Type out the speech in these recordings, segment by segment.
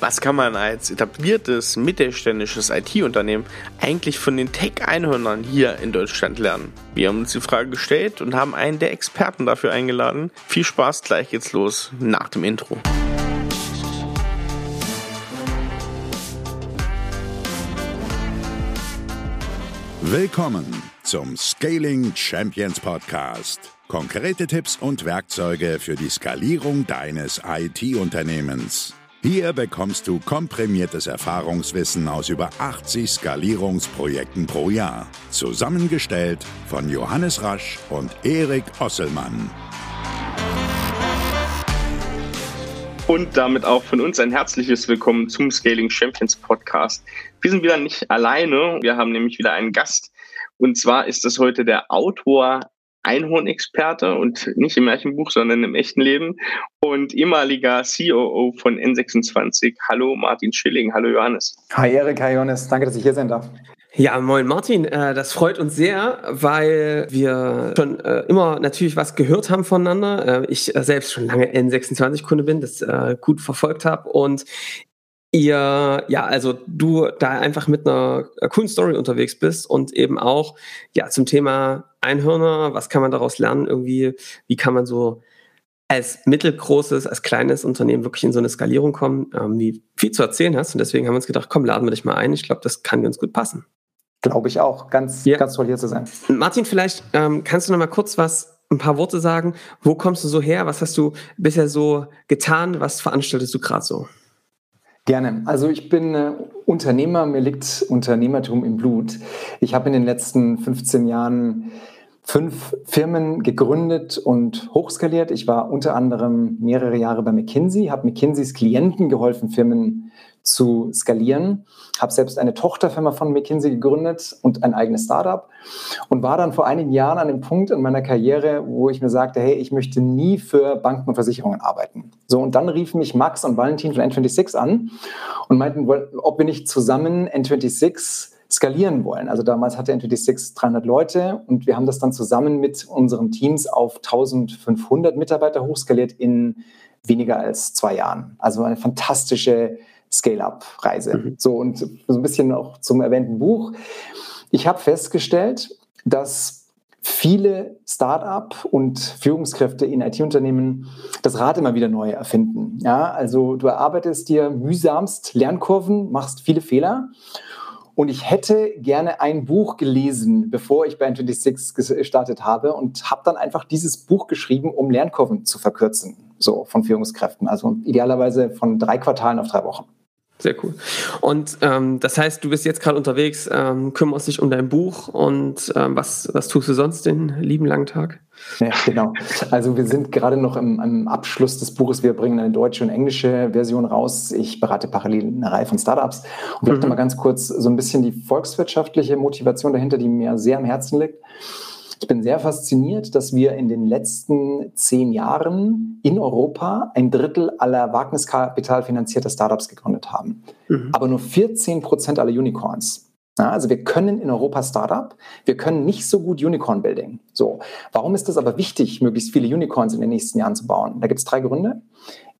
Was kann man als etabliertes mittelständisches IT-Unternehmen eigentlich von den Tech-Einhörnern hier in Deutschland lernen? Wir haben uns die Frage gestellt und haben einen der Experten dafür eingeladen. Viel Spaß, gleich geht's los nach dem Intro. Willkommen zum Scaling Champions Podcast. Konkrete Tipps und Werkzeuge für die Skalierung deines IT-Unternehmens. Hier bekommst du komprimiertes Erfahrungswissen aus über 80 Skalierungsprojekten pro Jahr. Zusammengestellt von Johannes Rasch und Erik Osselmann. Und damit auch von uns ein herzliches Willkommen zum Scaling Champions Podcast. Wir sind wieder nicht alleine, wir haben nämlich wieder einen Gast. Und zwar ist das heute der Autor Einhorn-Experte und nicht im Märchenbuch, sondern im echten Leben und ehemaliger COO von N26. Hallo Martin Schilling, hallo Johannes. Hi Erik, hi Johannes, danke, dass ich hier sein darf. Ja, moin Martin, äh, das freut uns sehr, weil wir schon äh, immer natürlich was gehört haben voneinander. Äh, ich selbst schon lange N26-Kunde bin, das gut verfolgt habe und ihr, ja, also du da einfach mit einer äh, coolen Story unterwegs bist und eben auch, ja, zum Thema Einhörner, was kann man daraus lernen irgendwie, wie kann man so als mittelgroßes, als kleines Unternehmen wirklich in so eine Skalierung kommen, ähm, wie viel zu erzählen hast. Und deswegen haben wir uns gedacht, komm, laden wir dich mal ein. Ich glaube, das kann ganz gut passen. Glaube ich auch. Ganz, ja. ganz toll hier zu sein. Martin, vielleicht ähm, kannst du noch mal kurz was, ein paar Worte sagen. Wo kommst du so her? Was hast du bisher so getan? Was veranstaltest du gerade so? Gerne. Also ich bin äh, Unternehmer, mir liegt Unternehmertum im Blut. Ich habe in den letzten 15 Jahren fünf Firmen gegründet und hochskaliert. Ich war unter anderem mehrere Jahre bei McKinsey, habe McKinseys Klienten geholfen, Firmen zu skalieren. Habe selbst eine Tochterfirma von McKinsey gegründet und ein eigenes Startup und war dann vor einigen Jahren an dem Punkt in meiner Karriere, wo ich mir sagte, hey, ich möchte nie für Banken und Versicherungen arbeiten. So, und dann riefen mich Max und Valentin von N26 an und meinten, ob wir nicht zusammen N26 skalieren wollen. Also damals hatte N26 300 Leute und wir haben das dann zusammen mit unseren Teams auf 1500 Mitarbeiter hochskaliert in weniger als zwei Jahren. Also eine fantastische Scale-up-Reise. Mhm. So und so ein bisschen auch zum erwähnten Buch. Ich habe festgestellt, dass viele Start-up und Führungskräfte in IT-Unternehmen das Rad immer wieder neu erfinden. Ja, also du erarbeitest dir mühsamst Lernkurven, machst viele Fehler. Und ich hätte gerne ein Buch gelesen, bevor ich bei N26 gestartet habe und habe dann einfach dieses Buch geschrieben, um Lernkurven zu verkürzen, so von Führungskräften. Also idealerweise von drei Quartalen auf drei Wochen. Sehr cool. Und ähm, das heißt, du bist jetzt gerade unterwegs, ähm, kümmerst dich um dein Buch und ähm, was, was tust du sonst den lieben langen Tag? Ja, genau. Also wir sind gerade noch im, im, Abschluss des Buches. Wir bringen eine deutsche und englische Version raus. Ich berate parallel eine Reihe von Startups. Und vielleicht mhm. mal ganz kurz so ein bisschen die volkswirtschaftliche Motivation dahinter, die mir sehr am Herzen liegt. Ich bin sehr fasziniert, dass wir in den letzten zehn Jahren in Europa ein Drittel aller Wagniskapital finanzierter Startups gegründet haben. Mhm. Aber nur 14 Prozent aller Unicorns. Ja, also wir können in Europa Startup, wir können nicht so gut Unicorn Building. So, warum ist es aber wichtig, möglichst viele Unicorns in den nächsten Jahren zu bauen? Da gibt es drei Gründe.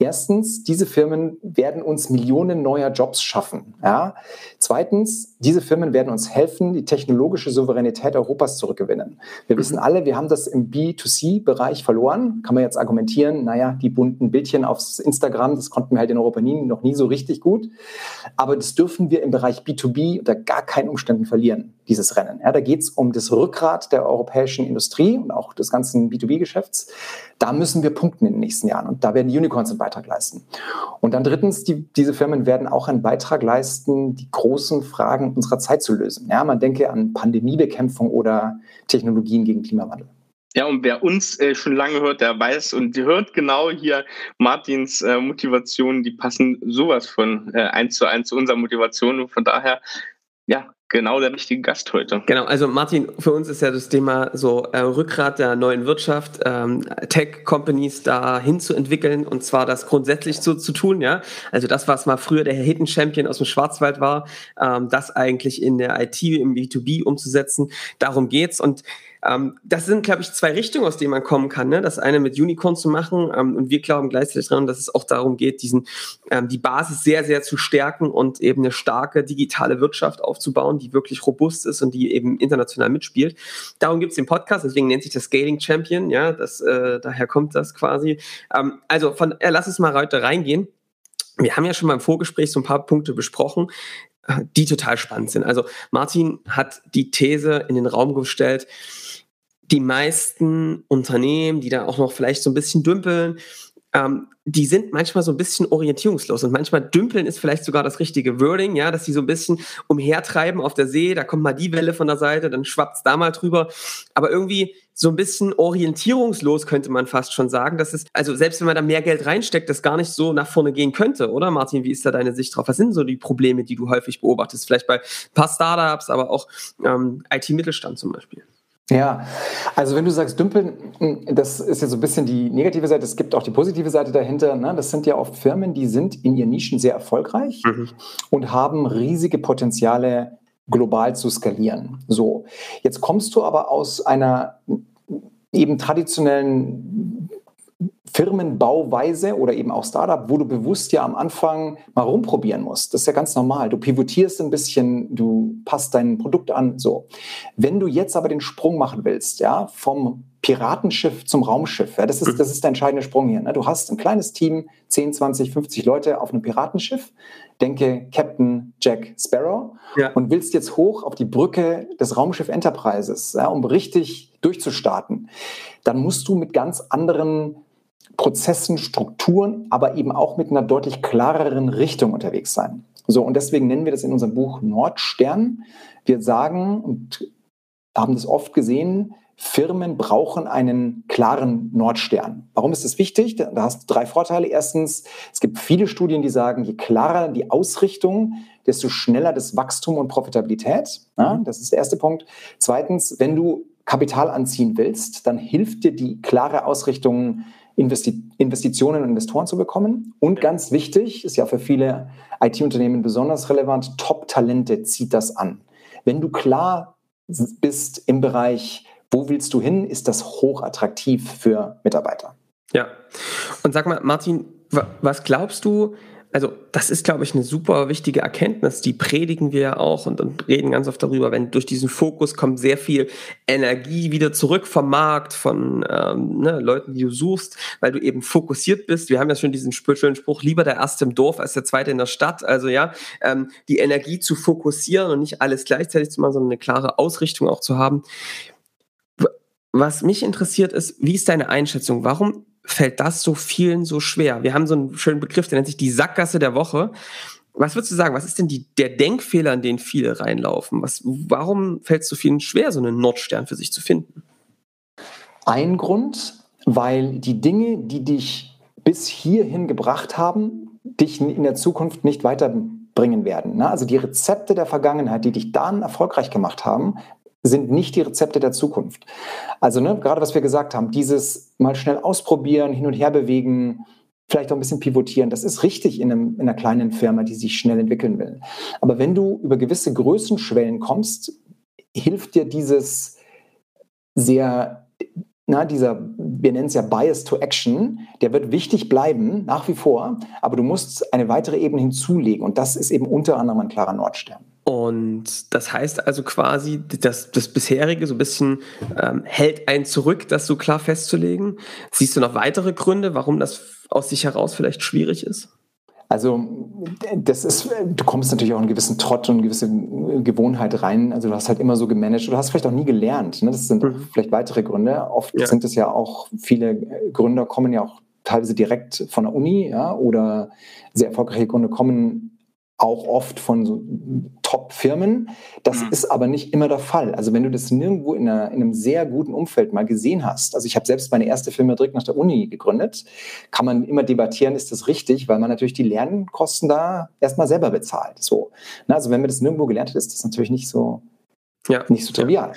Erstens, diese Firmen werden uns Millionen neuer Jobs schaffen. Ja? Zweitens, diese Firmen werden uns helfen, die technologische Souveränität Europas zurückgewinnen. Wir wissen mhm. alle, wir haben das im B2C-Bereich verloren. Kann man jetzt argumentieren, naja, die bunten Bildchen auf Instagram, das konnten wir halt in Europa nie, noch nie so richtig gut. Aber das dürfen wir im Bereich B2B unter gar keinen Umständen verlieren, dieses Rennen. Ja, da geht es um das Rückgrat der europäischen Industrie und auch des ganzen B2B-Geschäfts. Da müssen wir punkten in den nächsten Jahren und da werden Unicorns einen Beitrag leisten. Und dann drittens, die, diese Firmen werden auch einen Beitrag leisten, die großen Fragen unserer Zeit zu lösen. Ja, man denke an Pandemiebekämpfung oder Technologien gegen Klimawandel. Ja, und wer uns äh, schon lange hört, der weiß und hört genau hier Martins äh, Motivationen, die passen sowas von äh, eins zu eins zu unserer Motivation. Und von daher, ja, genau der richtige Gast heute. Genau, also Martin, für uns ist ja das Thema so äh, Rückgrat der neuen Wirtschaft, ähm, Tech-Companies da hinzuentwickeln und zwar das grundsätzlich so zu tun, ja. Also das, was mal früher der Hidden Champion aus dem Schwarzwald war, ähm, das eigentlich in der IT, im B2B umzusetzen. Darum geht's und Ähm, das sind, glaube ich, zwei Richtungen, aus denen man kommen kann. Ne? Das eine mit Unicorn zu machen ähm, und wir glauben gleichzeitig daran, dass es auch darum geht, diesen, ähm, die Basis sehr, sehr zu stärken und eben eine starke digitale Wirtschaft aufzubauen, die wirklich robust ist und die eben international mitspielt. Darum gibt es den Podcast, deswegen nennt sich das Scaling Champion. Ja, das, äh, daher kommt das quasi. Ähm, also von, äh, lass uns mal heute reingehen. Wir haben ja schon mal im Vorgespräch so ein paar Punkte besprochen die total spannend sind. Also Martin hat die These in den Raum gestellt, die meisten Unternehmen, die da auch noch vielleicht so ein bisschen dümpeln, ähm, die sind manchmal so ein bisschen orientierungslos und manchmal dümpeln ist vielleicht sogar das richtige Wording, ja, dass sie so ein bisschen umhertreiben auf der See, da kommt mal die Welle von der Seite, dann schwappt es da mal drüber, aber irgendwie so ein bisschen orientierungslos könnte man fast schon sagen, dass es, also selbst wenn man da mehr Geld reinsteckt, das gar nicht so nach vorne gehen könnte, oder Martin, wie ist da deine Sicht drauf? Was sind so die Probleme, die du häufig beobachtest? Vielleicht bei ein paar Startups, aber auch ähm, IT-Mittelstand zum Beispiel. Ja, also wenn du sagst dümpeln, das ist ja so ein bisschen die negative Seite. Es gibt auch die positive Seite dahinter. Ne? Das sind ja oft Firmen, die sind in ihren Nischen sehr erfolgreich mhm. und haben riesige Potenziale global zu skalieren. So, jetzt kommst du aber aus einer eben traditionellen Firmenbauweise oder eben auch Startup, wo du bewusst ja am Anfang mal rumprobieren musst. Das ist ja ganz normal. Du pivotierst ein bisschen, du passt dein Produkt an, so. Wenn du jetzt aber den Sprung machen willst, ja, vom Piratenschiff zum Raumschiff, ja, das ist, das ist der entscheidende Sprung hier. Ne? Du hast ein kleines Team, 10, 20, 50 Leute auf einem Piratenschiff. Denke Captain Jack Sparrow ja. und willst jetzt hoch auf die Brücke des Raumschiff Enterprises, ja, um richtig durchzustarten. Dann musst du mit ganz anderen Prozessen, Strukturen, aber eben auch mit einer deutlich klareren Richtung unterwegs sein. So, und deswegen nennen wir das in unserem Buch Nordstern. Wir sagen und haben das oft gesehen, Firmen brauchen einen klaren Nordstern. Warum ist das wichtig? Da hast du drei Vorteile. Erstens, es gibt viele Studien, die sagen, je klarer die Ausrichtung, desto schneller das Wachstum und Profitabilität. Ja, das ist der erste Punkt. Zweitens, wenn du Kapital anziehen willst, dann hilft dir die klare Ausrichtung Investi Investitionen und Investoren zu bekommen. Und ganz wichtig, ist ja für viele IT-Unternehmen besonders relevant, Top-Talente zieht das an. Wenn du klar bist im Bereich, wo willst du hin, ist das hochattraktiv für Mitarbeiter. Ja. Und sag mal, Martin, was glaubst du, also das ist, glaube ich, eine super wichtige Erkenntnis, die predigen wir ja auch und, und, reden ganz oft darüber, wenn durch diesen Fokus kommt sehr viel Energie wieder zurück vom Markt, von ähm, ne, Leuten, die du suchst, weil du eben fokussiert bist. Wir haben ja schon diesen schönen Spruch, lieber der Erste im Dorf als der Zweite in der Stadt. Also ja, ähm, die Energie zu fokussieren und nicht alles gleichzeitig zu machen, sondern eine klare Ausrichtung auch zu haben. Was mich interessiert ist, wie ist deine Einschätzung? Warum fällt das so vielen so schwer? Wir haben so einen schönen Begriff, der nennt sich die Sackgasse der Woche. Was würdest du sagen, was ist denn die, der Denkfehler, in den viele reinlaufen? Was, warum fällt es so vielen schwer, so einen Nordstern für sich zu finden? Ein Grund, weil die Dinge, die dich bis hierhin gebracht haben, dich in der Zukunft nicht weiterbringen werden. Ne? Also die Rezepte der Vergangenheit, die dich dann erfolgreich gemacht haben, sind nicht die Rezepte der Zukunft. Also ne, gerade was wir gesagt haben, dieses mal schnell ausprobieren, hin und her bewegen, vielleicht auch ein bisschen pivotieren, das ist richtig in, einem, in einer kleinen Firma, die sich schnell entwickeln will. Aber wenn du über gewisse Größenschwellen kommst, hilft dir dieses sehr, na, dieser, wir nennen es ja Bias to Action, der wird wichtig bleiben, nach wie vor, aber du musst eine weitere Ebene hinzulegen und das ist eben unter anderem ein klarer Nordstern. Und das heißt also quasi, dass das bisherige so ein bisschen ähm, hält einen zurück, das so klar festzulegen. Siehst du noch weitere Gründe, warum das aus sich heraus vielleicht schwierig ist? Also das ist, du kommst natürlich auch in einen gewissen Trott und eine gewisse Gewohnheit rein. Also du hast halt immer so gemanagt oder hast vielleicht auch nie gelernt. Ne? Das sind mhm. vielleicht weitere Gründe. Oft ja. sind es ja auch, viele Gründer kommen ja auch teilweise direkt von der Uni ja, oder sehr erfolgreiche Gründer kommen auch oft von so Top-Firmen. Das mhm. ist aber nicht immer der Fall. Also wenn du das nirgendwo in, einer, in einem sehr guten Umfeld mal gesehen hast, also ich habe selbst meine erste Firma direkt nach der Uni gegründet, kann man immer debattieren, ist das richtig, weil man natürlich die Lernkosten da erstmal selber bezahlt. So. Na, also wenn man das nirgendwo gelernt hat, ist das natürlich nicht so, ja. Nicht so trivial.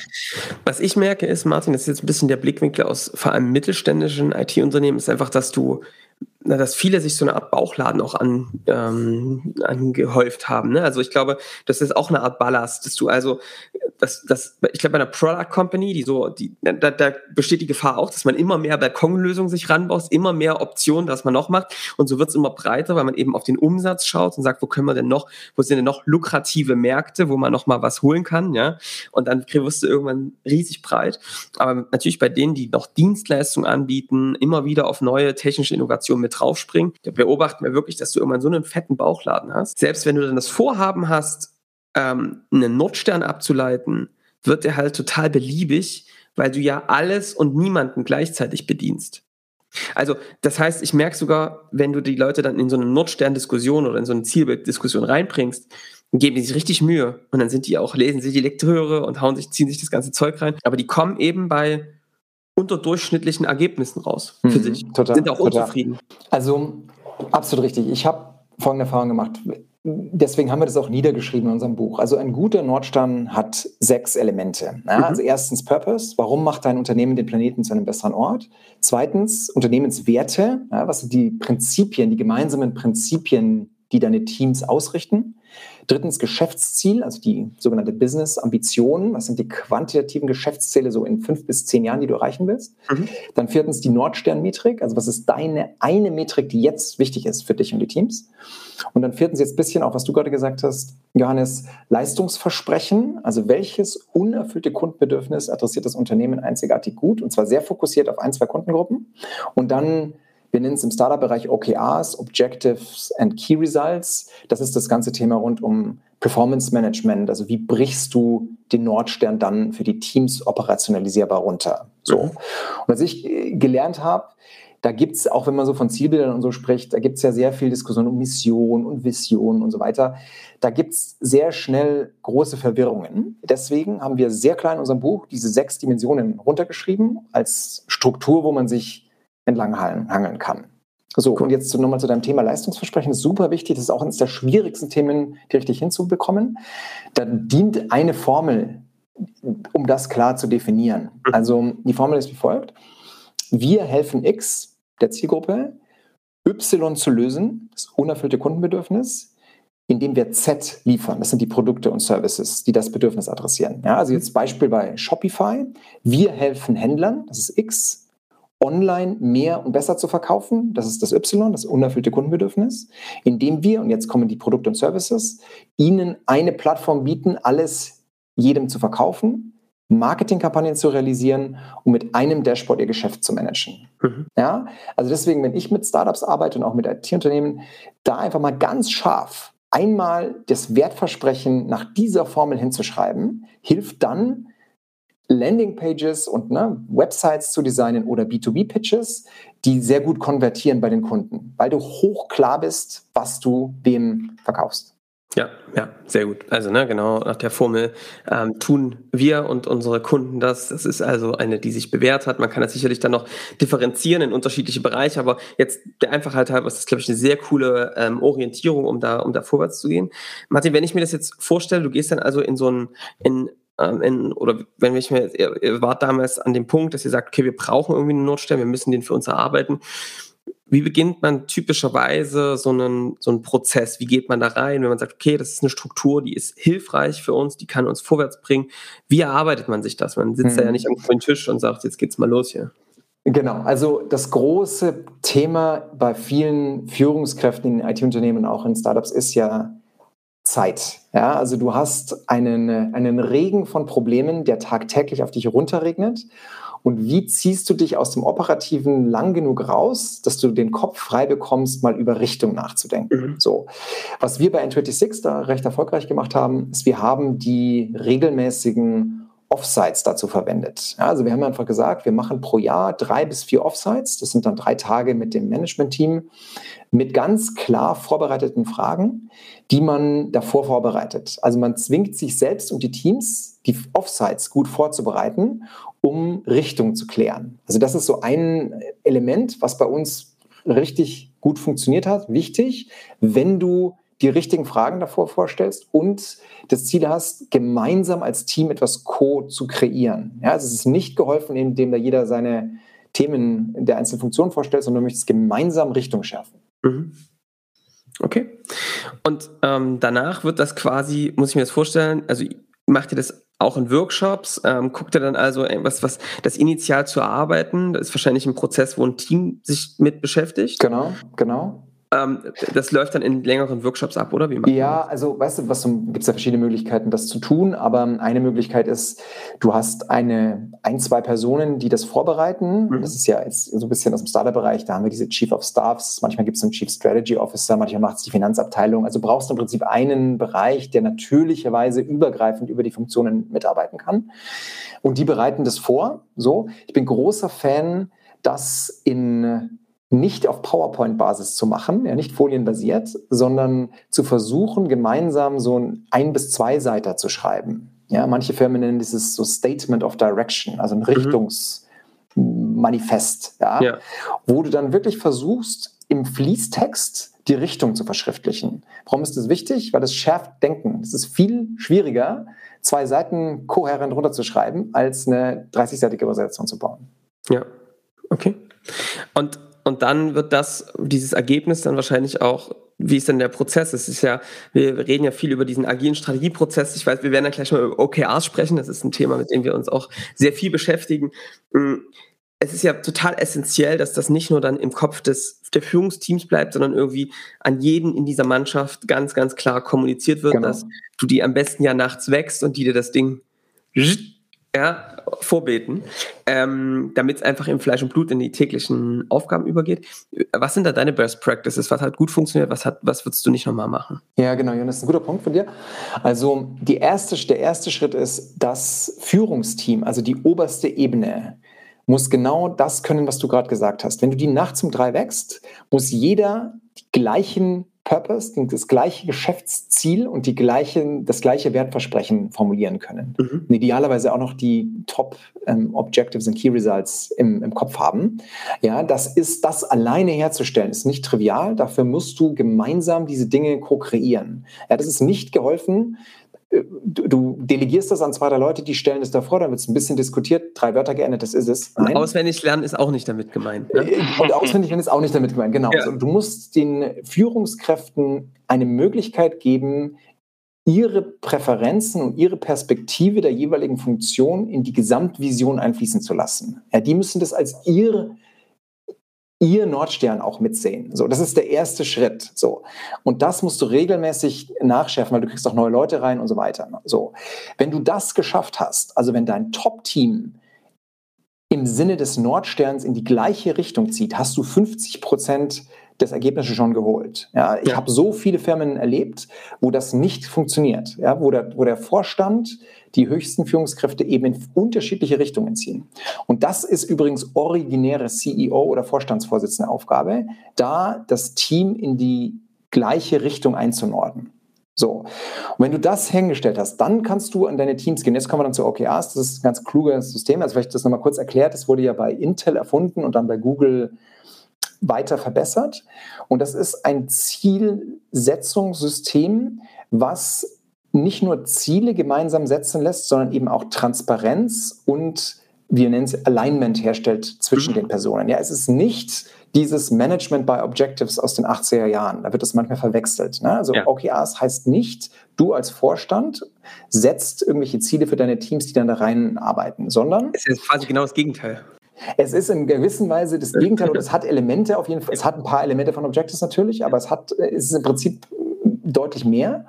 Was ich merke ist, Martin, das ist jetzt ein bisschen der Blickwinkel aus vor allem mittelständischen IT-Unternehmen, ist einfach, dass du na, dass viele sich so eine Art Bauchladen auch an, ähm, angehäuft haben. Ne? Also ich glaube, das ist auch eine Art Ballast, dass du also, das, das, ich glaube, bei einer Product Company, die so, die, da, da besteht die Gefahr auch, dass man immer mehr Balkonlösungen sich ranbaut, immer mehr Optionen, dass man noch macht. Und so wird es immer breiter, weil man eben auf den Umsatz schaut und sagt, wo können wir denn noch, wo sind denn noch lukrative Märkte, wo man noch mal was holen kann, ja? Und dann wirst du irgendwann riesig breit. Aber natürlich bei denen, die noch Dienstleistungen anbieten, immer wieder auf neue technische Innovationen mit draufspringen, da beobachten wir wirklich, dass du irgendwann so einen fetten Bauchladen hast. Selbst wenn du dann das Vorhaben hast, ähm, einen Notstern abzuleiten, wird der halt total beliebig, weil du ja alles und niemanden gleichzeitig bedienst. Also, das heißt, ich merke sogar, wenn du die Leute dann in so eine Notstern-Diskussion oder in so eine Zielbilddiskussion reinbringst, geben die sich richtig Mühe und dann sind die auch, lesen sie die Lektüre und hauen sich, ziehen sich das ganze Zeug rein. Aber die kommen eben bei unterdurchschnittlichen Ergebnissen raus für mhm, sich. Total, sind auch total. unzufrieden. Also absolut richtig. Ich habe folgende Erfahrung gemacht. Deswegen haben wir das auch niedergeschrieben in unserem Buch. Also ein guter Nordstern hat sechs Elemente. Ja, mhm. Also erstens Purpose. Warum macht dein Unternehmen den Planeten zu einem besseren Ort? Zweitens Unternehmenswerte. Ja, was sind die Prinzipien, die gemeinsamen Prinzipien, die deine Teams ausrichten? Drittens Geschäftsziel, also die sogenannte Business-Ambition. Was sind die quantitativen Geschäftsziele so in fünf bis zehn Jahren, die du erreichen willst? Mhm. Dann viertens die Nordstern-Metrik, also was ist deine eine Metrik, die jetzt wichtig ist für dich und die Teams? Und dann viertens jetzt ein bisschen auch, was du gerade gesagt hast, Johannes, Leistungsversprechen, also welches unerfüllte Kundenbedürfnis adressiert das Unternehmen einzigartig gut und zwar sehr fokussiert auf ein, zwei Kundengruppen. Und dann wir nennen es im Startup-Bereich OKRs, Objectives and Key Results. Das ist das ganze Thema rund um Performance Management. Also wie brichst du den Nordstern dann für die Teams operationalisierbar runter? So. Mhm. Und was ich äh, gelernt habe, da gibt es, auch wenn man so von Zielbildern und so spricht, da gibt es ja sehr viel Diskussion um Mission und Vision und so weiter. Da gibt es sehr schnell große Verwirrungen. Deswegen haben wir sehr klar in unserem Buch diese sechs Dimensionen runtergeschrieben als Struktur, wo man sich entlang hangeln kann. So, cool. und jetzt nochmal zu deinem Thema Leistungsversprechen. Super wichtig. Das ist auch eines der schwierigsten Themen, die richtig hinzubekommen. Da dient eine Formel, um das klar zu definieren. Mhm. Also die Formel ist wie folgt. Wir helfen X, der Zielgruppe, Y zu lösen, das unerfüllte Kundenbedürfnis, indem wir Z liefern. Das sind die Produkte und Services, die das Bedürfnis adressieren. Ja, also jetzt Beispiel bei Shopify. Wir helfen Händlern, das ist X, online mehr und besser zu verkaufen. Das ist das Y, das unerfüllte Kundenbedürfnis, indem wir, und jetzt kommen die Produkte und Services, ihnen eine Plattform bieten, alles jedem zu verkaufen, Marketingkampagnen zu realisieren und mit einem Dashboard ihr Geschäft zu managen. Mhm. Ja, also deswegen, wenn ich mit Startups arbeite und auch mit IT-Unternehmen, da einfach mal ganz scharf einmal das Wertversprechen nach dieser Formel hinzuschreiben, hilft dann, Landingpages und ne, Websites zu designen oder B2B-Pitches, die sehr gut konvertieren bei den Kunden, weil du hoch klar bist, was du dem verkaufst. Ja, ja, sehr gut. Also ne, genau nach der Formel ähm, tun wir und unsere Kunden das. Das ist also eine, die sich bewährt hat. Man kann das sicherlich dann noch differenzieren in unterschiedliche Bereiche, aber jetzt der Einfachheit halber ist das, glaube ich, eine sehr coole ähm, Orientierung, um da, um da vorwärts zu gehen. Martin, wenn ich mir das jetzt vorstelle, du gehst dann also in so ein, in ähm, in, oder wenn ich mir, ihr, ihr wart damals an dem Punkt, dass ihr sagt, okay, wir brauchen irgendwie einen Notstern, wir müssen den für uns erarbeiten. Wie beginnt man typischerweise so einen, so einen Prozess? Wie geht man da rein, wenn man sagt, okay, das ist eine Struktur, die ist hilfreich für uns, die kann uns vorwärts bringen? Wie erarbeitet man sich das? Man sitzt hm. da ja nicht am grünen Tisch und sagt, jetzt geht's mal los hier. Genau, also das große Thema bei vielen Führungskräften in IT-Unternehmen, auch in Startups, ist ja Zeit. Ja, also du hast einen, einen Regen von Problemen, der tagtäglich auf dich runterregnet. Und wie ziehst du dich aus dem Operativen lang genug raus, dass du den Kopf frei bekommst, mal über Richtung nachzudenken? Mhm. So. Was wir bei N26 da recht erfolgreich gemacht haben, ist, wir haben die regelmäßigen Offsites dazu verwendet. Ja, also wir haben einfach gesagt, wir machen pro Jahr drei bis vier Offsites. Das sind dann drei Tage mit dem Management-Team mit ganz klar vorbereiteten Fragen, die man davor vorbereitet. Also man zwingt sich selbst und die Teams, die Offsites gut vorzubereiten, um Richtung zu klären. Also das ist so ein Element, was bei uns richtig gut funktioniert hat. Wichtig, wenn du die richtigen Fragen davor vorstellst und das Ziel hast, gemeinsam als Team etwas Co zu kreieren. Ja, also es ist nicht geholfen, indem da jeder seine Themen der einzelnen Funktionen vorstellst, sondern du möchtest gemeinsam Richtung schärfen. Mhm. Okay. Und ähm, danach wird das quasi, muss ich mir das vorstellen, also macht ihr das auch in Workshops? Ähm, guckt ihr dann also was, was das initial zu erarbeiten? Das ist wahrscheinlich ein Prozess, wo ein Team sich mit beschäftigt. Genau, genau. Ähm, das läuft dann in längeren Workshops ab, oder? Wie ja, also weißt du, was gibt es ja verschiedene Möglichkeiten, das zu tun, aber eine Möglichkeit ist, du hast eine, ein, zwei Personen, die das vorbereiten. Mhm. Das ist ja jetzt so ein bisschen aus dem Startup-Bereich, da haben wir diese Chief of Staffs, manchmal gibt es einen Chief Strategy Officer, manchmal macht es die Finanzabteilung. Also brauchst du im Prinzip einen Bereich, der natürlicherweise übergreifend über die Funktionen mitarbeiten kann. Und die bereiten das vor. So, ich bin großer Fan, dass in nicht auf PowerPoint-Basis zu machen, ja, nicht folienbasiert, sondern zu versuchen, gemeinsam so ein ein- bis zwei Seiter zu schreiben. Ja, manche Firmen nennen dieses so Statement of Direction, also ein mhm. Richtungsmanifest, ja, ja. wo du dann wirklich versuchst, im Fließtext die Richtung zu verschriftlichen. Warum ist das wichtig? Weil das schärft Denken. Es ist viel schwieriger, zwei Seiten kohärent runterzuschreiben, als eine 30-seitige Übersetzung zu bauen. Ja, okay. Und und dann wird das, dieses Ergebnis dann wahrscheinlich auch, wie ist denn der Prozess? Es ist ja, wir reden ja viel über diesen agilen Strategieprozess. Ich weiß, wir werden ja gleich mal über OKRs sprechen. Das ist ein Thema, mit dem wir uns auch sehr viel beschäftigen. Mm, es ist ja total essentiell, dass das nicht nur dann im Kopf des der Führungsteams bleibt, sondern irgendwie an jeden in dieser Mannschaft ganz, ganz klar kommuniziert wird, genau. dass du die am besten ja nachts wächst und die dir das Ding ja, vorbeten, ähm, damit es einfach im Fleisch und Blut in die täglichen Aufgaben übergeht. Was sind da deine Best Practices? Was hat gut funktioniert? Was, hat, was würdest du nicht nochmal machen? Ja, genau, Jonas, ein guter Punkt von dir. Also die erste, der erste Schritt ist, das Führungsteam, also die oberste Ebene, muss genau das können, was du gerade gesagt hast. Wenn du die nachts um drei wächst, muss jeder die gleichen Purpose, das gleiche Geschäftsziel und die gleichen, das gleiche Wertversprechen formulieren können. Mhm. Und idealerweise auch noch die Top ähm, Objectives und Key Results im, im Kopf haben. Ja, das ist, das alleine herzustellen, ist nicht trivial. Dafür musst du gemeinsam diese Dinge co-kreieren. Ja, das ist nicht geholfen, du, delegierst das an zwei, drei Leute, die stellen das davor, dann wird es ein bisschen diskutiert, drei Wörter geändert, das ist es. Nein. auswendig lernen ist auch nicht damit gemeint. Ne? Äh, und auswendig lernen ist auch nicht damit gemeint, genau. Ja. Also, du musst den Führungskräften eine Möglichkeit geben, ihre Präferenzen und ihre Perspektive der jeweiligen Funktion in die Gesamtvision einfließen zu lassen. Ja, die müssen das als ihre ihr Nordstern auch mitsehen. So, das ist der erste Schritt. So. Und das musst du regelmäßig nachschärfen, weil du kriegst auch neue Leute rein und so weiter. So. Wenn du das geschafft hast, also wenn dein Top-Team im Sinne des Nordsterns in die gleiche Richtung zieht, hast du 50 Prozent des Ergebnisses schon geholt. Ja, ich ja. habe so viele Firmen erlebt, wo das nicht funktioniert, ja, wo, der, wo der Vorstand die höchsten Führungskräfte eben in unterschiedliche Richtungen ziehen. Und das ist übrigens originäre CEO oder Vorstandsvorsitzende Aufgabe, da das Team in die gleiche Richtung einzunorden. So. Und wenn du das hingestellt hast, dann kannst du an deine Teams gehen. Jetzt kommen wir dann zu OKRs. Das ist ein ganz kluges System. Also vielleicht das nochmal kurz erklärt. Das wurde ja bei Intel erfunden und dann bei Google weiter verbessert. Und das ist ein Zielsetzungssystem, was nicht nur Ziele gemeinsam setzen lässt, sondern eben auch Transparenz und wir nennen es Alignment herstellt zwischen mhm. den Personen. Ja, es ist nicht dieses Management by Objectives aus den 80er Jahren. Da wird das manchmal verwechselt. Ne? Also ja. OKRs heißt nicht, du als Vorstand setzt irgendwelche Ziele für deine Teams, die dann da rein arbeiten, sondern es ist quasi genau das Gegenteil. Es ist in gewisser Weise das Gegenteil und es hat Elemente auf jeden Fall. Es hat ein paar Elemente von Objectives natürlich, aber es hat es ist im Prinzip deutlich mehr.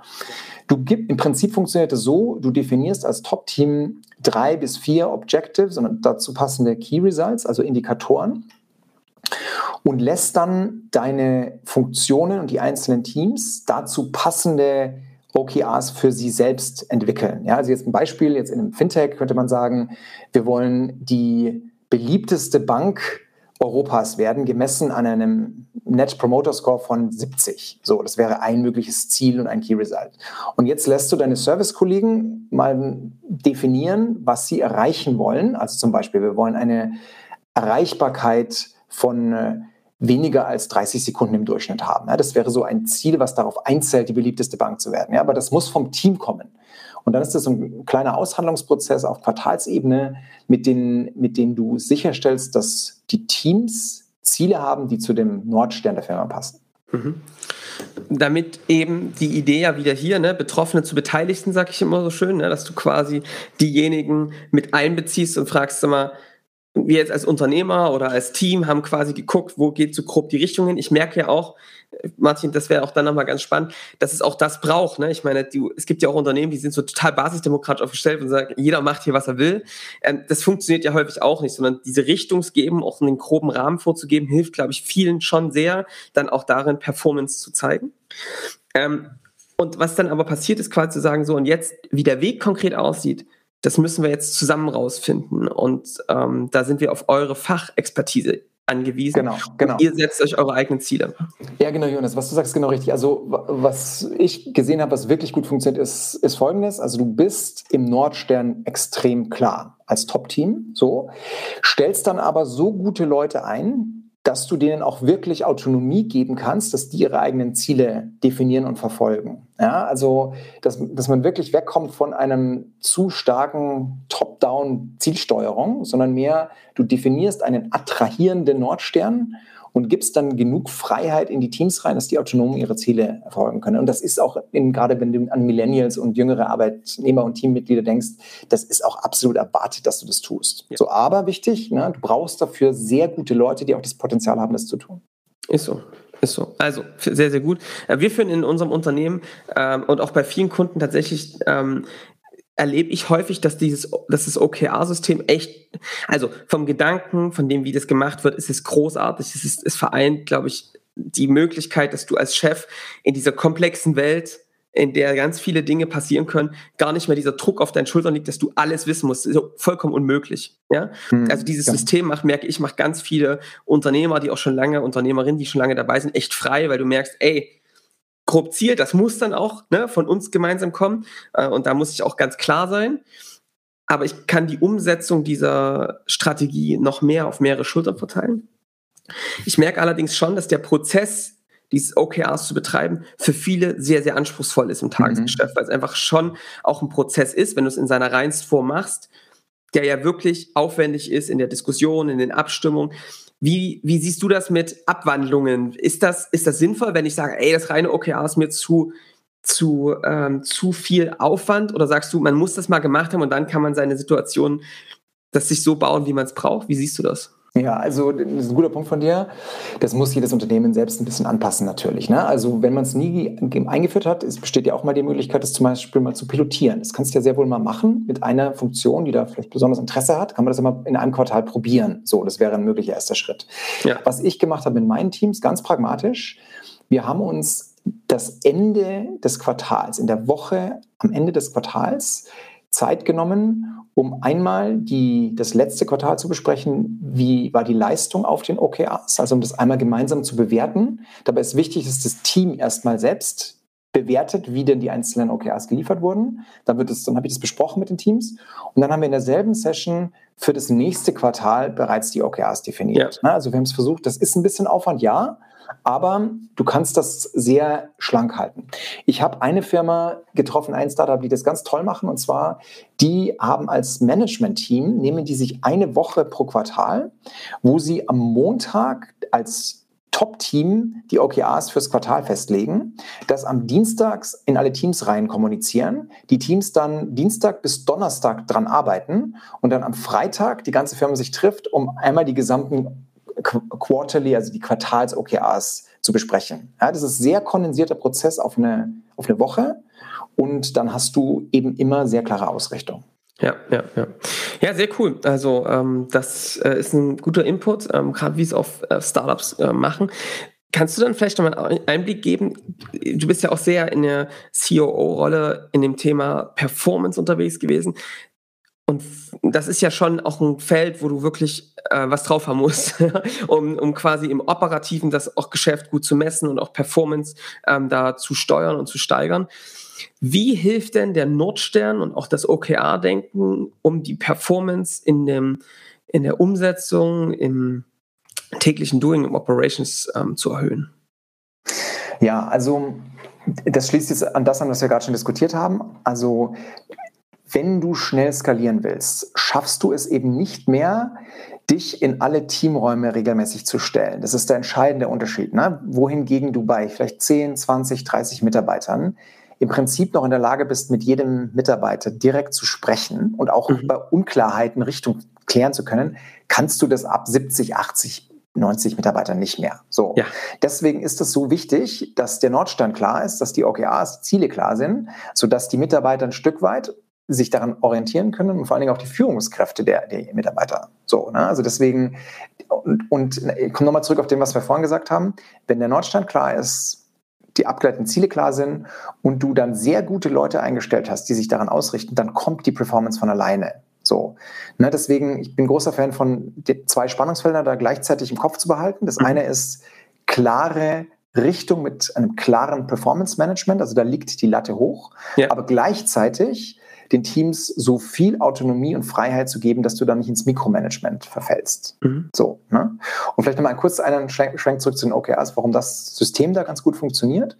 Du gib, im Prinzip funktioniert es so, du definierst als Top-Team drei bis vier Objectives und dazu passende Key Results, also Indikatoren und lässt dann deine Funktionen und die einzelnen Teams dazu passende OKRs für sie selbst entwickeln. Ja, also jetzt ein Beispiel, jetzt in einem Fintech könnte man sagen, wir wollen die beliebteste Bank Europas werden, gemessen an einem Net Promoter Score von 70. So, das wäre ein mögliches Ziel und ein Key Result. Und jetzt lässt du deine Service-Kollegen mal definieren, was sie erreichen wollen. Also zum Beispiel, wir wollen eine Erreichbarkeit von äh, weniger als 30 Sekunden im Durchschnitt haben. Das wäre so ein Ziel, was darauf einzählt, die beliebteste Bank zu werden. Aber das muss vom Team kommen. Und dann ist das so ein kleiner Aushandlungsprozess auf Quartalsebene, mit, den, mit dem du sicherstellst, dass die Teams Ziele haben, die zu dem Nordstern der Firma passen. Mhm. Damit eben die Idee ja wieder hier, ne, Betroffene zu Beteiligten, sag ich immer so schön, ne, dass du quasi diejenigen mit einbeziehst und fragst immer, wir jetzt als Unternehmer oder als Team haben quasi geguckt, wo geht so grob die Richtung hin. Ich merke ja auch, Martin, das wäre auch dann nochmal ganz spannend, dass es auch das braucht. Ne? Ich meine, die, es gibt ja auch Unternehmen, die sind so total basisdemokratisch aufgestellt und sagen, jeder macht hier, was er will. Ähm, das funktioniert ja häufig auch nicht, sondern diese Richtungsgeben, auch einen groben Rahmen vorzugeben, hilft, glaube ich, vielen schon sehr, dann auch darin Performance zu zeigen. Ähm, und was dann aber passiert, ist quasi zu sagen, so und jetzt, wie der Weg konkret aussieht, das müssen wir jetzt zusammen rausfinden. Und ähm, da sind wir auf eure Fachexpertise angewiesen. Genau, genau. Und ihr setzt euch eure eigenen Ziele. Ja, genau, Jonas, was du sagst, ist genau richtig. Also, was ich gesehen habe, was wirklich gut funktioniert, ist, ist folgendes. Also, du bist im Nordstern extrem klar als Top-Team, so, stellst dann aber so gute Leute ein, dass du denen auch wirklich Autonomie geben kannst, dass die ihre eigenen Ziele definieren und verfolgen. Ja, also, dass, dass man wirklich wegkommt von einem zu starken Top-Down-Zielsteuerung, sondern mehr, du definierst einen attrahierenden Nordstern und gibst dann genug Freiheit in die Teams rein, dass die autonom ihre Ziele verfolgen können. Und das ist auch, in, gerade wenn du an Millennials und jüngere Arbeitnehmer und Teammitglieder denkst, das ist auch absolut erwartet, dass du das tust. Ja. So, aber wichtig, ne, du brauchst dafür sehr gute Leute, die auch das Potenzial haben, das zu tun. Ist so. Ist so. Also sehr, sehr gut. Äh, wir führen in unserem Unternehmen ähm, und auch bei vielen Kunden tatsächlich ähm, erlebe ich häufig, dass dieses, dass das OKR-System echt, also vom Gedanken, von dem, wie das gemacht wird, ist es großartig. Es, ist, es vereint, glaube ich, die Möglichkeit, dass du als Chef in dieser komplexen Welt, in der ganz viele Dinge passieren können, gar nicht mehr dieser Druck auf deinen Schultern liegt, dass du alles wissen musst. Das ist vollkommen unmöglich. Ja? Hm, also dieses ja. System macht, merke ich, macht ganz viele Unternehmer, die auch schon lange, Unternehmerinnen, die schon lange dabei sind, echt frei, weil du merkst, ey, grob Ziel, das muss dann auch ne, von uns gemeinsam kommen äh, und da muss ich auch ganz klar sein. Aber ich kann die Umsetzung dieser Strategie noch mehr auf mehrere Schultern verteilen. Ich merke allerdings schon, dass der Prozess, dieses OKRs zu betreiben, für viele sehr, sehr anspruchsvoll ist im. Tagesgeschäft, mhm. weil es einfach schon auch ein Prozess ist, wenn du es in seiner Reinsform machst, der ja wirklich aufwendig ist in der Diskussion, in den Abstimmungen. Wie, wie siehst du das mit Abwandlungen? Ist das, ist das sinnvoll, wenn ich sage, ey, das reine OKR ist mir zu, zu, ähm, zu viel Aufwand? Oder sagst du, man muss das mal gemacht haben und dann kann man seine Situation das sich so bauen, wie man es braucht? Wie siehst du das? Ja, also das ist ein guter Punkt von dir. Das muss jedes Unternehmen selbst ein bisschen anpassen natürlich. Ne? Also wenn man es nie eingeführt hat, es besteht ja auch mal die Möglichkeit, das zum Beispiel mal zu pilotieren. Das kannst du ja sehr wohl mal machen mit einer Funktion, die da vielleicht besonders Interesse hat, kann man das immer in einem Quartal probieren. So, das wäre ein möglicher erster Schritt. Ja. Was ich gemacht habe in meinen Teams, ganz pragmatisch, wir haben uns das Ende des Quartals, in der Woche am Ende des Quartals Zeit genommen, um einmal die, das letzte Quartal zu besprechen, wie war die Leistung auf den OKRs, also um das einmal gemeinsam zu bewerten. Dabei ist wichtig, dass das Team erstmal selbst bewertet, wie denn die einzelnen OKRs geliefert wurden. Dann, wird es, dann habe ich das besprochen mit den Teams. Und dann haben wir in derselben Session für das nächste Quartal bereits die OKRs definiert. Ja. Also wir haben es versucht, das ist ein bisschen Aufwand, ja, aber du kannst das sehr schlank halten. Ich habe eine Firma getroffen, ein Startup, die das ganz toll machen. Und zwar, die haben als Management-Team, nehmen die sich eine Woche pro Quartal, wo sie am Montag als Top-Team die OKRs fürs Quartal festlegen, das am Dienstags in alle Teams rein kommunizieren, die Teams dann Dienstag bis Donnerstag dran arbeiten und dann am Freitag die ganze Firma sich trifft, um einmal die gesamten Quarterly, also die Quartals-OKRs zu besprechen. Ja, das ist ein sehr kondensierter Prozess auf eine, auf eine Woche und dann hast du eben immer sehr klare Ausrichtung. Ja, ja, ja. Ja, sehr cool. Also ähm, das äh, ist ein guter Input, ähm, gerade wie es auch äh, Startups äh, machen. Kannst du dann vielleicht noch mal einen Einblick geben? Du bist ja auch sehr in der COO-Rolle in dem Thema Performance unterwegs gewesen. Und das ist ja schon auch ein Feld, wo du wirklich äh, was drauf haben musst, um, um quasi im Operativen das auch Geschäft gut zu messen und auch Performance ähm, da zu steuern und zu steigern. Wie hilft denn der Nordstern und auch das OKR-Denken, um die Performance in, dem, in der Umsetzung, im täglichen Doing, im Operations ähm, zu erhöhen? Ja, also Das schließt jetzt an das an, was wir gerade schon diskutiert haben. Also wenn du schnell skalieren willst, schaffst du es eben nicht mehr, dich in alle Teamräume regelmäßig zu stellen. Das ist der entscheidende Unterschied. Ne? Wohingegen du bei vielleicht 10, 20, 30 Mitarbeitern im Prinzip noch in der Lage bist, mit jedem Mitarbeiter direkt zu sprechen und auch mhm. bei Unklarheiten Richtung klären zu können, kannst du das ab 70, 80 90 Mitarbeitern nicht mehr. So. Ja. Deswegen ist es so wichtig, dass der Nordstand klar ist, dass die OKRs, Ziele klar sind, sodass die Mitarbeiter ein Stück weit sich daran orientieren können und vor allen Dingen auch die Führungskräfte der, der Mitarbeiter. So, ne? Also deswegen, und, und ich komme nochmal zurück auf dem, was wir vorhin gesagt haben. Wenn der Nordstand klar ist, die abgeleiteten Ziele klar sind und du dann sehr gute Leute eingestellt hast, die sich daran ausrichten, dann kommt die Performance von alleine. So. Ne, deswegen, ich bin großer Fan von zwei Spannungsfeldern da gleichzeitig im Kopf zu behalten. Das mhm. eine ist klare Richtung mit einem klaren Performance Management, also da liegt die Latte hoch, ja. aber gleichzeitig den Teams so viel Autonomie und Freiheit zu geben, dass du dann nicht ins Mikromanagement verfällst. Mhm. So, ne? Und vielleicht nochmal kurz einen Schwenk, Schwenk zurück zu den OKRs, warum das System da ganz gut funktioniert,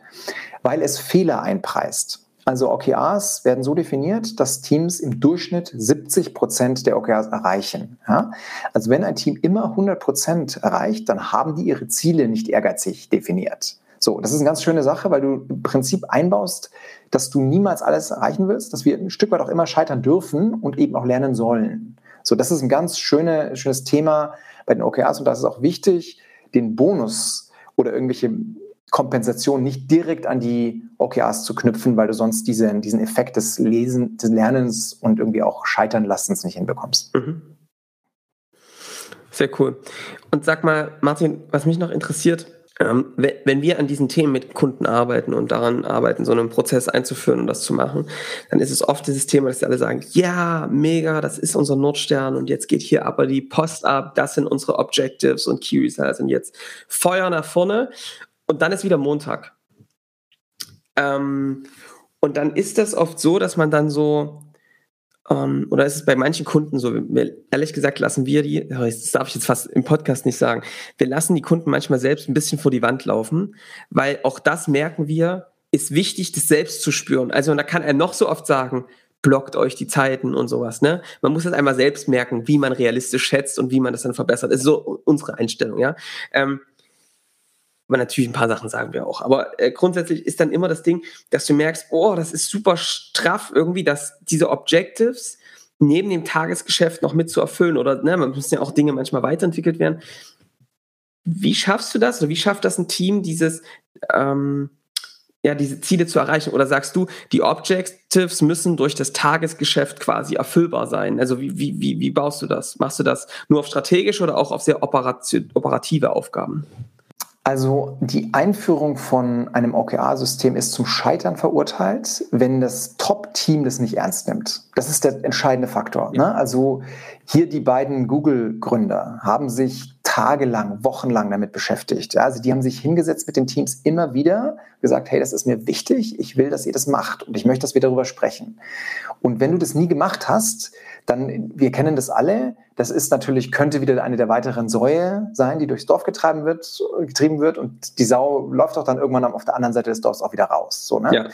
weil es Fehler einpreist. Also OKRs werden so definiert, dass Teams im Durchschnitt 70 Prozent der OKRs erreichen. Ja? Also wenn ein Team immer 100 Prozent erreicht, dann haben die ihre Ziele nicht ehrgeizig definiert. So, das ist eine ganz schöne Sache, weil du im Prinzip einbaust, dass du niemals alles erreichen willst, dass wir ein Stück weit auch immer scheitern dürfen und eben auch lernen sollen. So, das ist ein ganz schöne, schönes Thema bei den OKRs und das ist auch wichtig, den Bonus oder irgendwelche Kompensation nicht direkt an die OKRs zu knüpfen, weil du sonst diesen, diesen Effekt des, Lesen, des Lernens und irgendwie auch Scheitern lassens nicht hinbekommst. Mhm. Sehr cool. Und sag mal, Martin, was mich noch interessiert, wenn wir an diesen Themen mit Kunden arbeiten und daran arbeiten, so einen Prozess einzuführen und das zu machen, dann ist es oft dieses Thema, dass sie alle sagen, ja, mega, das ist unser Nordstern und jetzt geht hier aber die Post ab, das sind unsere Objectives und Key Results und jetzt Feuer nach vorne und dann ist wieder Montag. Ähm, und dann ist das oft so, dass man dann so, ähm, oder ist es bei manchen Kunden so, wir, ehrlich gesagt lassen wir die, das darf ich jetzt fast im Podcast nicht sagen, wir lassen die Kunden manchmal selbst ein bisschen vor die Wand laufen, weil auch das merken wir, ist wichtig, das selbst zu spüren. Also da kann er noch so oft sagen, blockt euch die Zeiten und sowas. Ne? Man muss das einmal selbst merken, wie man realistisch schätzt und wie man das dann verbessert. Das ist so unsere Einstellung, ja. Ähm, aber natürlich ein paar Sachen sagen wir auch. Aber äh, grundsätzlich ist dann immer das Ding, dass du merkst, oh, das ist super straff irgendwie, dass diese Objectives neben dem Tagesgeschäft noch mit zu erfüllen oder ne, man müssen ja auch Dinge manchmal weiterentwickelt werden. Wie schaffst du das oder wie schafft das ein Team, dieses ähm, ja, diese Ziele zu erreichen? Oder sagst du, die Objectives müssen durch das Tagesgeschäft quasi erfüllbar sein? Also wie, wie, wie, wie baust du das? Machst du das nur auf strategische oder auch auf sehr operative Aufgaben? Also die Einführung von einem OKR-System ist zum Scheitern verurteilt, wenn das Top-Team das nicht ernst nimmt. Das ist der entscheidende Faktor. Ja. Ne? Also hier die beiden Google-Gründer haben sich tagelang, wochenlang damit beschäftigt. Ja? Also die haben sich hingesetzt mit den Teams immer wieder, gesagt, hey, das ist mir wichtig, ich will, dass ihr das macht und ich möchte, dass wir darüber sprechen. Und wenn du das nie gemacht hast, dann, wir kennen das alle, das ist natürlich, könnte wieder eine der weiteren Säue sein, die durchs Dorf getrieben wird, getrieben wird und die Sau läuft auch dann irgendwann auf der anderen Seite des Dorfs auch wieder raus. So, ne? Ja.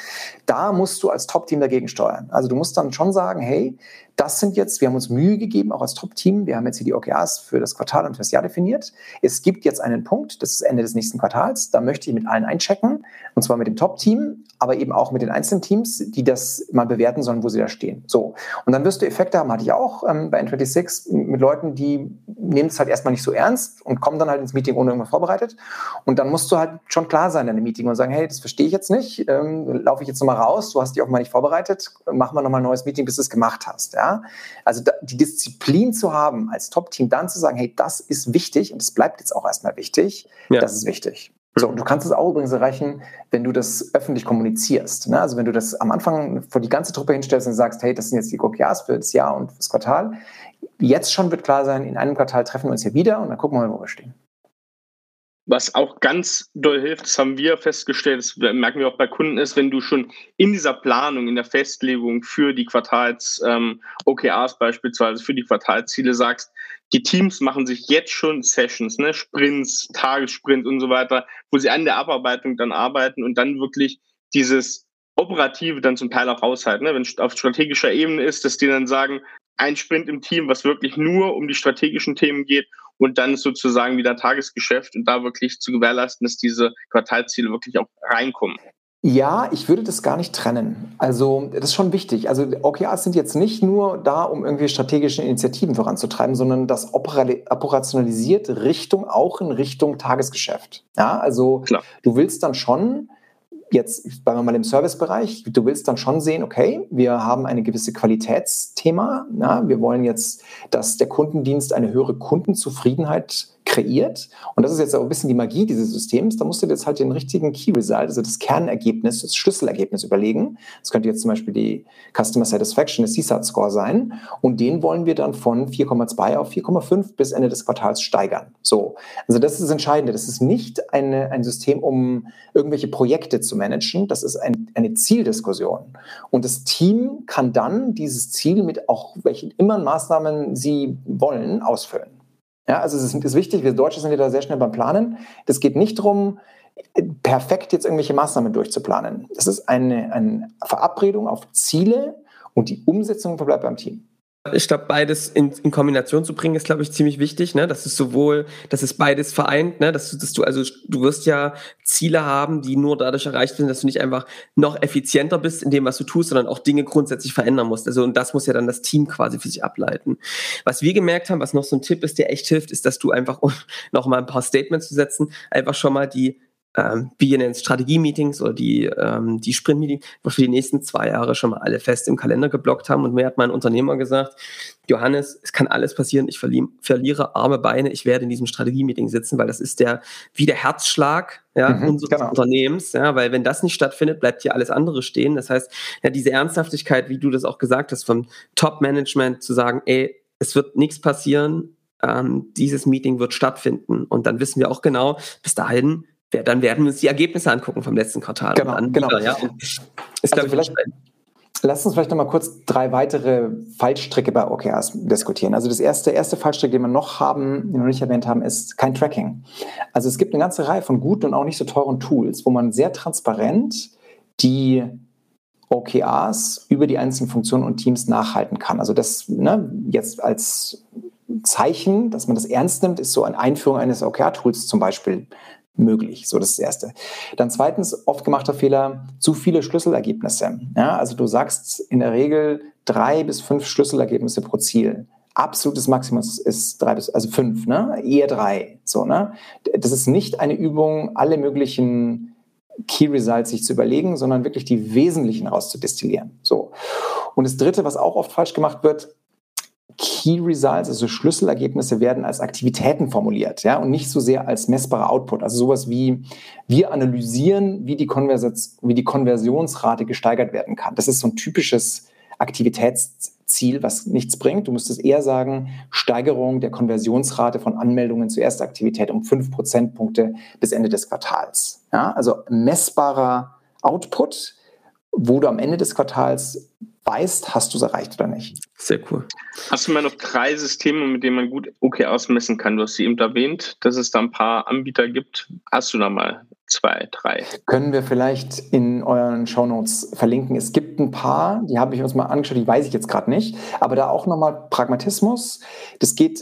Da musst du als Top-Team dagegen steuern. Also du musst dann schon sagen, hey, das sind jetzt, wir haben uns Mühe gegeben, auch als Top-Team. Wir haben jetzt hier die OKRs für das Quartal und für das Jahr definiert. Es gibt jetzt einen Punkt, das ist Ende des nächsten Quartals. Da möchte ich mit allen einchecken, und zwar mit dem Top-Team, aber eben auch mit den einzelnen Teams, die das mal bewerten sollen, wo sie da stehen. So. Und dann wirst du Effekte haben, hatte ich auch ähm, bei N26 mit Leuten, die nehmen es halt erstmal nicht so ernst und kommen dann halt ins Meeting ohne irgendwas vorbereitet. Und dann musst du halt schon klar sein in dem Meeting und sagen, hey, das verstehe ich jetzt nicht, ähm, laufe ich jetzt nochmal raus, du hast dich auch mal nicht vorbereitet, machen wir nochmal ein neues Meeting, bis du es gemacht hast. Ja? Also die Disziplin zu haben, als Top-Team dann zu sagen, hey, das ist wichtig und es bleibt jetzt auch erstmal wichtig, ja. das ist wichtig. So, und du kannst es auch übrigens erreichen, wenn du das öffentlich kommunizierst. Ne? Also wenn du das am Anfang vor die ganze Truppe hinstellst und sagst, hey, das sind jetzt die OKRs für das Jahr und das Quartal. Jetzt schon wird klar sein, in einem Quartal treffen wir uns hier wieder und dann gucken wir mal, wo wir stehen. Was auch ganz doll hilft, das haben wir festgestellt, das merken wir auch bei Kunden, ist, wenn du schon in dieser Planung, in der Festlegung für die Quartals ähm, beispielsweise, für die Quartalsziele sagst, die Teams machen sich jetzt schon Sessions, ne, Sprints, Tagessprints und so weiter, wo sie an der Abarbeitung dann arbeiten und dann wirklich dieses Operative dann zum Teil auch aushalten. Ne? Wenn es auf strategischer Ebene ist, dass die dann sagen, ein Sprint im Team, was wirklich nur um die strategischen Themen geht und dann ist sozusagen wieder Tagesgeschäft und da wirklich zu gewährleisten, dass diese Quartalsziele wirklich auch reinkommen. Ja, ich würde das gar nicht trennen. Also das ist schon wichtig. Also OKRs sind jetzt nicht nur da, um irgendwie strategische Initiativen voranzutreiben, sondern das operationalisiert Richtung auch in Richtung Tagesgeschäft. Ja, also Klar. du willst dann schon jetzt, sagen wir mal im Servicebereich, du willst dann schon sehen, okay, wir haben eine gewisse Qualitätsthema. Ja, wir wollen jetzt, dass der Kundendienst eine höhere Kundenzufriedenheit kreiert. Und das ist jetzt auch ein bisschen die Magie dieses Systems. Da musst du jetzt halt den richtigen Key Result, also das Kernergebnis, das Schlüsselergebnis überlegen. Das könnte jetzt zum Beispiel die Customer Satisfaction, der CSAT Score sein. Und den wollen wir dann von 4,2 auf 4,5 bis Ende des Quartals steigern. So. Also das ist das Entscheidende. Das ist nicht eine, ein System, um irgendwelche Projekte zu managen. Das ist ein, eine Zieldiskussion. Und das Team kann dann dieses Ziel mit auch welchen immer Maßnahmen sie wollen ausfüllen. Ja, also es ist, ist wichtig, wir Deutsche sind ja da sehr schnell beim Planen. Das geht nicht darum, perfekt jetzt irgendwelche Maßnahmen durchzuplanen. Das ist eine, eine Verabredung auf Ziele und die Umsetzung bleibt beim Team. Ich glaube, beides in, in, Kombination zu bringen, ist, glaube ich, ziemlich wichtig, ne? Dass es sowohl, dass es beides vereint, ne? Dass, dass du, also du wirst ja Ziele haben, die nur dadurch erreicht werden, dass du nicht einfach noch effizienter bist in dem, was du tust, sondern auch Dinge grundsätzlich verändern musst. Also, und das muss ja dann das Team quasi für sich ableiten. Was wir gemerkt haben, was noch so ein Tipp ist, der echt hilft, ist, dass du einfach, um noch mal ein paar Statements zu setzen, einfach schon mal die ähm, wie ihr nennt Strategie-Meetings oder die, ähm, die Sprint-Meetings, wo wir für die nächsten zwei Jahre schon mal alle fest im Kalender geblockt haben. Und mir hat mein Unternehmer gesagt, Johannes, es kann alles passieren, ich verli verliere arme Beine, ich werde in diesem Strategie-Meeting sitzen, weil das ist der, wie der Herzschlag ja, mhm, unseres genau. Unternehmens, ja, weil wenn das nicht stattfindet, bleibt hier alles andere stehen. Das heißt, ja, diese Ernsthaftigkeit, wie du das auch gesagt hast, vom Top-Management zu sagen, ey, es wird nichts passieren, ähm, dieses Meeting wird stattfinden. Und dann wissen wir auch genau, bis dahin ja, dann werden wir uns die Ergebnisse angucken vom letzten Quartal. Genau, genau. Wieder, ja. Ist, also vielleicht, Lass uns vielleicht noch mal kurz drei weitere Fallstricke bei OKRs diskutieren. Also das erste, erste Fallstrick, den wir noch haben, den wir noch nicht erwähnt haben, ist kein Tracking. Also es gibt eine ganze Reihe von guten und auch nicht so teuren Tools, wo man sehr transparent die OKRs über die einzelnen Funktionen und Teams nachhalten kann. Also das ne, jetzt als Zeichen, dass man das ernst nimmt, ist so eine Einführung eines OKR-Tools zum Beispiel möglich. So, das ist das Erste. Dann zweitens, oft gemachter Fehler, zu viele Schlüsselergebnisse. Ja, also du sagst in der Regel drei bis fünf Schlüsselergebnisse pro Ziel. Absolutes Maximum ist drei bis, also fünf, ne? Eher drei. So, ne? Das ist nicht eine Übung, alle möglichen Key Results sich zu überlegen, sondern wirklich die wesentlichen rauszudestillieren. So. Und das dritte, was auch oft falsch gemacht wird, Key Results, also Schlüsselergebnisse, werden als Aktivitäten formuliert, ja, und nicht so sehr als messbarer Output. Also sowas wie, wir analysieren, wie die, wie die Konversionsrate gesteigert werden kann. Das ist so ein typisches Aktivitätsziel, was nichts bringt. Du müsstest eher sagen, Steigerung der Konversionsrate von Anmeldungen zur ersten Aktivität um fünf Prozentpunkte bis Ende des Quartals. Ja, also messbarer Output, wo du am Ende des Quartals weißt, hast du es erreicht oder nicht. Sehr cool. Hast du mal noch drei Systeme, mit denen man gut okay ausmessen kann? Du hast sie eben erwähnt, dass es da ein paar Anbieter gibt. Hast du da mal zwei, drei? Können wir vielleicht in euren Shownotes verlinken. Es gibt ein paar, die habe ich uns mal angeschaut, die weiß ich jetzt gerade nicht. Aber da auch nochmal Pragmatismus. Das geht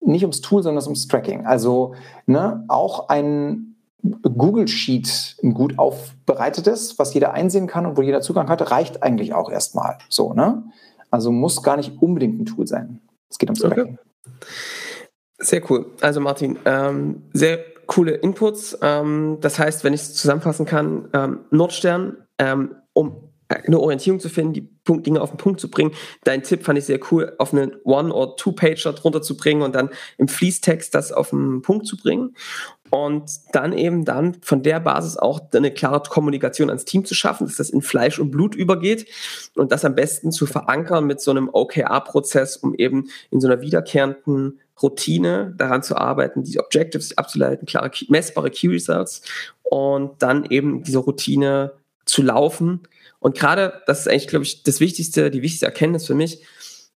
nicht ums Tool, sondern ums Tracking. Also ne, auch ein Google Sheet ein gut aufbereitetes, was jeder einsehen kann und wo jeder Zugang hat, reicht eigentlich auch erstmal. So, ne? Also muss gar nicht unbedingt ein Tool sein. Es geht ums Tracking. Okay. Sehr cool. Also Martin, ähm, sehr coole Inputs. Ähm, das heißt, wenn ich es zusammenfassen kann, ähm, Nordstern, ähm, um eine Orientierung zu finden, die Punkt, Dinge auf den Punkt zu bringen. Dein Tipp fand ich sehr cool, auf einen One- oder Two-Pager drunter zu bringen und dann im Fließtext das auf den Punkt zu bringen. Und dann eben dann von der Basis auch eine klare Kommunikation ans Team zu schaffen, dass das in Fleisch und Blut übergeht und das am besten zu verankern mit so einem OKR-Prozess, um eben in so einer wiederkehrenden Routine daran zu arbeiten, diese Objectives abzuleiten, klare, messbare Key Results und dann eben diese Routine zu laufen. Und gerade, das ist eigentlich, glaube ich, das Wichtigste, die wichtigste Erkenntnis für mich,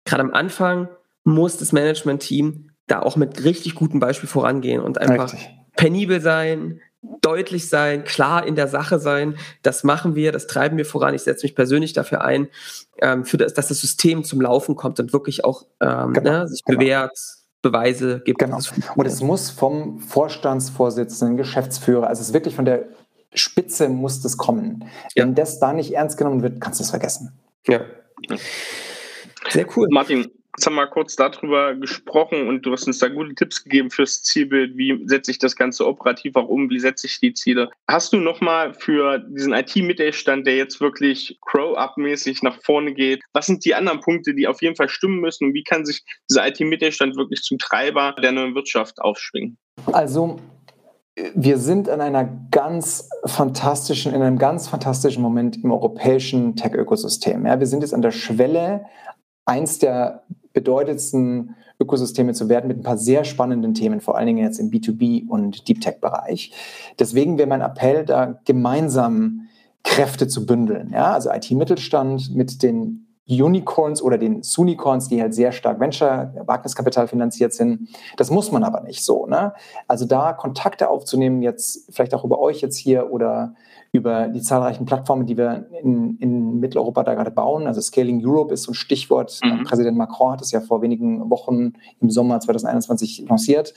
gerade am Anfang muss das Management-Team da auch mit richtig gutem Beispiel vorangehen und einfach Richtig penibel sein, deutlich sein, klar in der Sache sein. Das machen wir, das treiben wir voran. Ich setze mich persönlich dafür ein, ähm, für das, dass das System zum Laufen kommt und wirklich auch ähm, genau, ne, sich genau. bewährt, Beweise gibt. Genau. Und es muss vom Vorstandsvorsitzenden, Geschäftsführer, also es ist wirklich von der Spitze muss das kommen. Ja. Wenn das da nicht ernst genommen wird, kannst du es vergessen. Ja. Sehr cool. Martin, Jetzt haben wir kurz darüber gesprochen und du hast uns da gute Tipps gegeben fürs Zielbild. Wie setze ich das Ganze operativ auch um? Wie setze ich die Ziele? Hast du nochmal für diesen IT-Mittelstand, der jetzt wirklich Crow-Up-mäßig nach vorne geht, was sind die anderen Punkte, die auf jeden Fall stimmen müssen und wie kann sich dieser IT-Mittelstand wirklich zum Treiber der neuen Wirtschaft aufschwingen? Also wir sind in einer ganz fantastischen, in einem ganz fantastischen Moment im europäischen Tech-Ökosystem. Ja, wir sind jetzt an der Schwelle, eins der bedeutendsten Ökosysteme zu werden mit ein paar sehr spannenden Themen, vor allen Dingen jetzt im B2B und Deep Tech-Bereich. Deswegen wäre mein Appell, da gemeinsam Kräfte zu bündeln. Ja? Also IT-Mittelstand mit den Unicorns oder den Sunicorns, die halt sehr stark Venture, Wagniskapital finanziert sind. Das muss man aber nicht so. Ne? Also da Kontakte aufzunehmen, jetzt vielleicht auch über euch jetzt hier oder über die zahlreichen Plattformen, die wir in, in Mitteleuropa da gerade bauen. Also Scaling Europe ist so ein Stichwort. Mhm. Präsident Macron hat es ja vor wenigen Wochen im Sommer 2021 lanciert.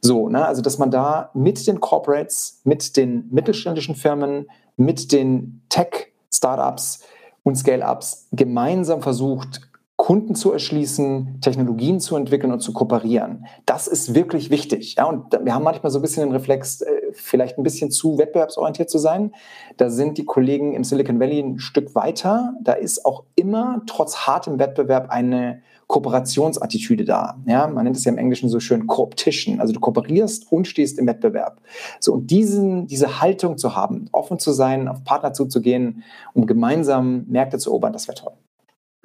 So, ne? also dass man da mit den Corporates, mit den mittelständischen Firmen, mit den Tech-Startups und Scale-Ups gemeinsam versucht, Kunden zu erschließen, Technologien zu entwickeln und zu kooperieren. Das ist wirklich wichtig. Ja, und wir haben manchmal so ein bisschen den Reflex, äh, vielleicht ein bisschen zu wettbewerbsorientiert zu sein. Da sind die Kollegen im Silicon Valley ein Stück weiter. Da ist auch immer trotz hartem Wettbewerb eine Kooperationsattitüde da. Ja, man nennt es ja im Englischen so schön Coopetition. Also du kooperierst und stehst im Wettbewerb. So, und diesen, diese Haltung zu haben, offen zu sein, auf Partner zuzugehen, um gemeinsam Märkte zu erobern, das wäre toll.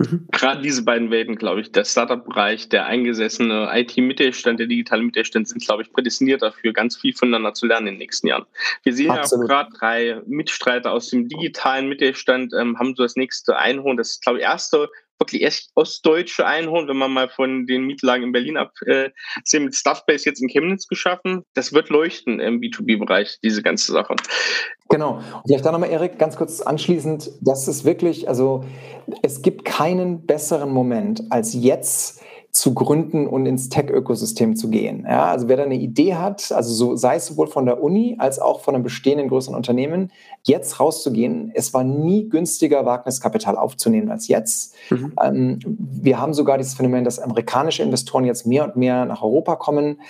Mhm. Gerade diese beiden Welten, glaube ich, der Startup-Bereich, der eingesessene IT-Mittelstand, der digitale Mittelstand sind, glaube ich, prädestiniert dafür, ganz viel voneinander zu lernen in den nächsten Jahren. Wir sehen Absolut. ja auch gerade drei Mitstreiter aus dem digitalen Mittelstand ähm, haben so das nächste Einhorn. Das ist, glaube ich, erste wirklich Ostdeutsche einholen, wenn man mal von den Mietlagen in Berlin absehen, äh, mit Stuffbase jetzt in Chemnitz geschaffen. Das wird leuchten im B2B-Bereich, diese ganze Sache. Genau. Und vielleicht da nochmal, Erik, ganz kurz anschließend, das ist wirklich, also es gibt keinen besseren Moment als jetzt zu gründen und ins Tech-Ökosystem zu gehen. Ja, also wer da eine Idee hat, also so, sei es sowohl von der Uni als auch von einem bestehenden größeren Unternehmen, jetzt rauszugehen. Es war nie günstiger, Wagniskapital aufzunehmen als jetzt. Mhm. Ähm, wir haben sogar dieses Phänomen, dass amerikanische Investoren jetzt mehr und mehr nach Europa kommen.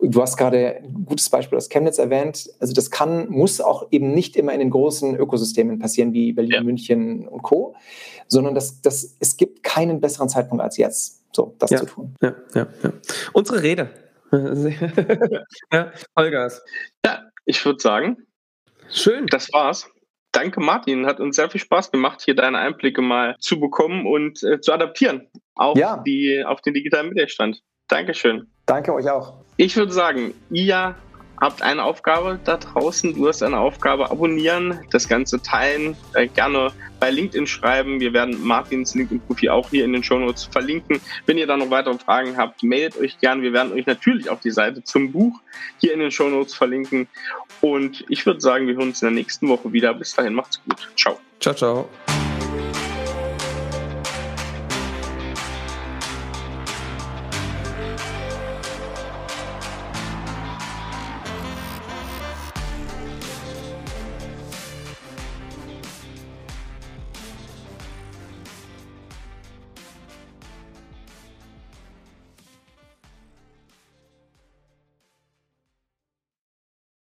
Du hast gerade ein gutes Beispiel aus Chemnitz erwähnt. Also das kann, muss auch eben nicht immer in den großen Ökosystemen passieren wie Berlin, ja. München und Co., sondern das, das, es gibt keinen besseren Zeitpunkt als jetzt so das ja, zu tun. Ja, ja, ja. Unsere Rede. ja, Vollgas. Ja, ich würde sagen, schön. Das war's. Danke, Martin. Hat uns sehr viel Spaß gemacht, hier deine Einblicke mal zu bekommen und äh, zu adaptieren auf, ja. die, auf den digitalen Mittelstand. Dankeschön. Danke euch auch. Ich würde sagen, ihr habt eine Aufgabe da draußen. Du hast eine Aufgabe, abonnieren, das Ganze teilen, äh, gerne bei LinkedIn schreiben. Wir werden Martins LinkedIn-Profil auch hier in den Shownotes verlinken. Wenn ihr da noch weitere Fragen habt, meldet euch gern. Wir werden euch natürlich auf die Seite zum Buch hier in den Shownotes verlinken. Und ich würde sagen, wir hören uns in der nächsten Woche wieder. Bis dahin, macht's gut. Ciao. Ciao, ciao.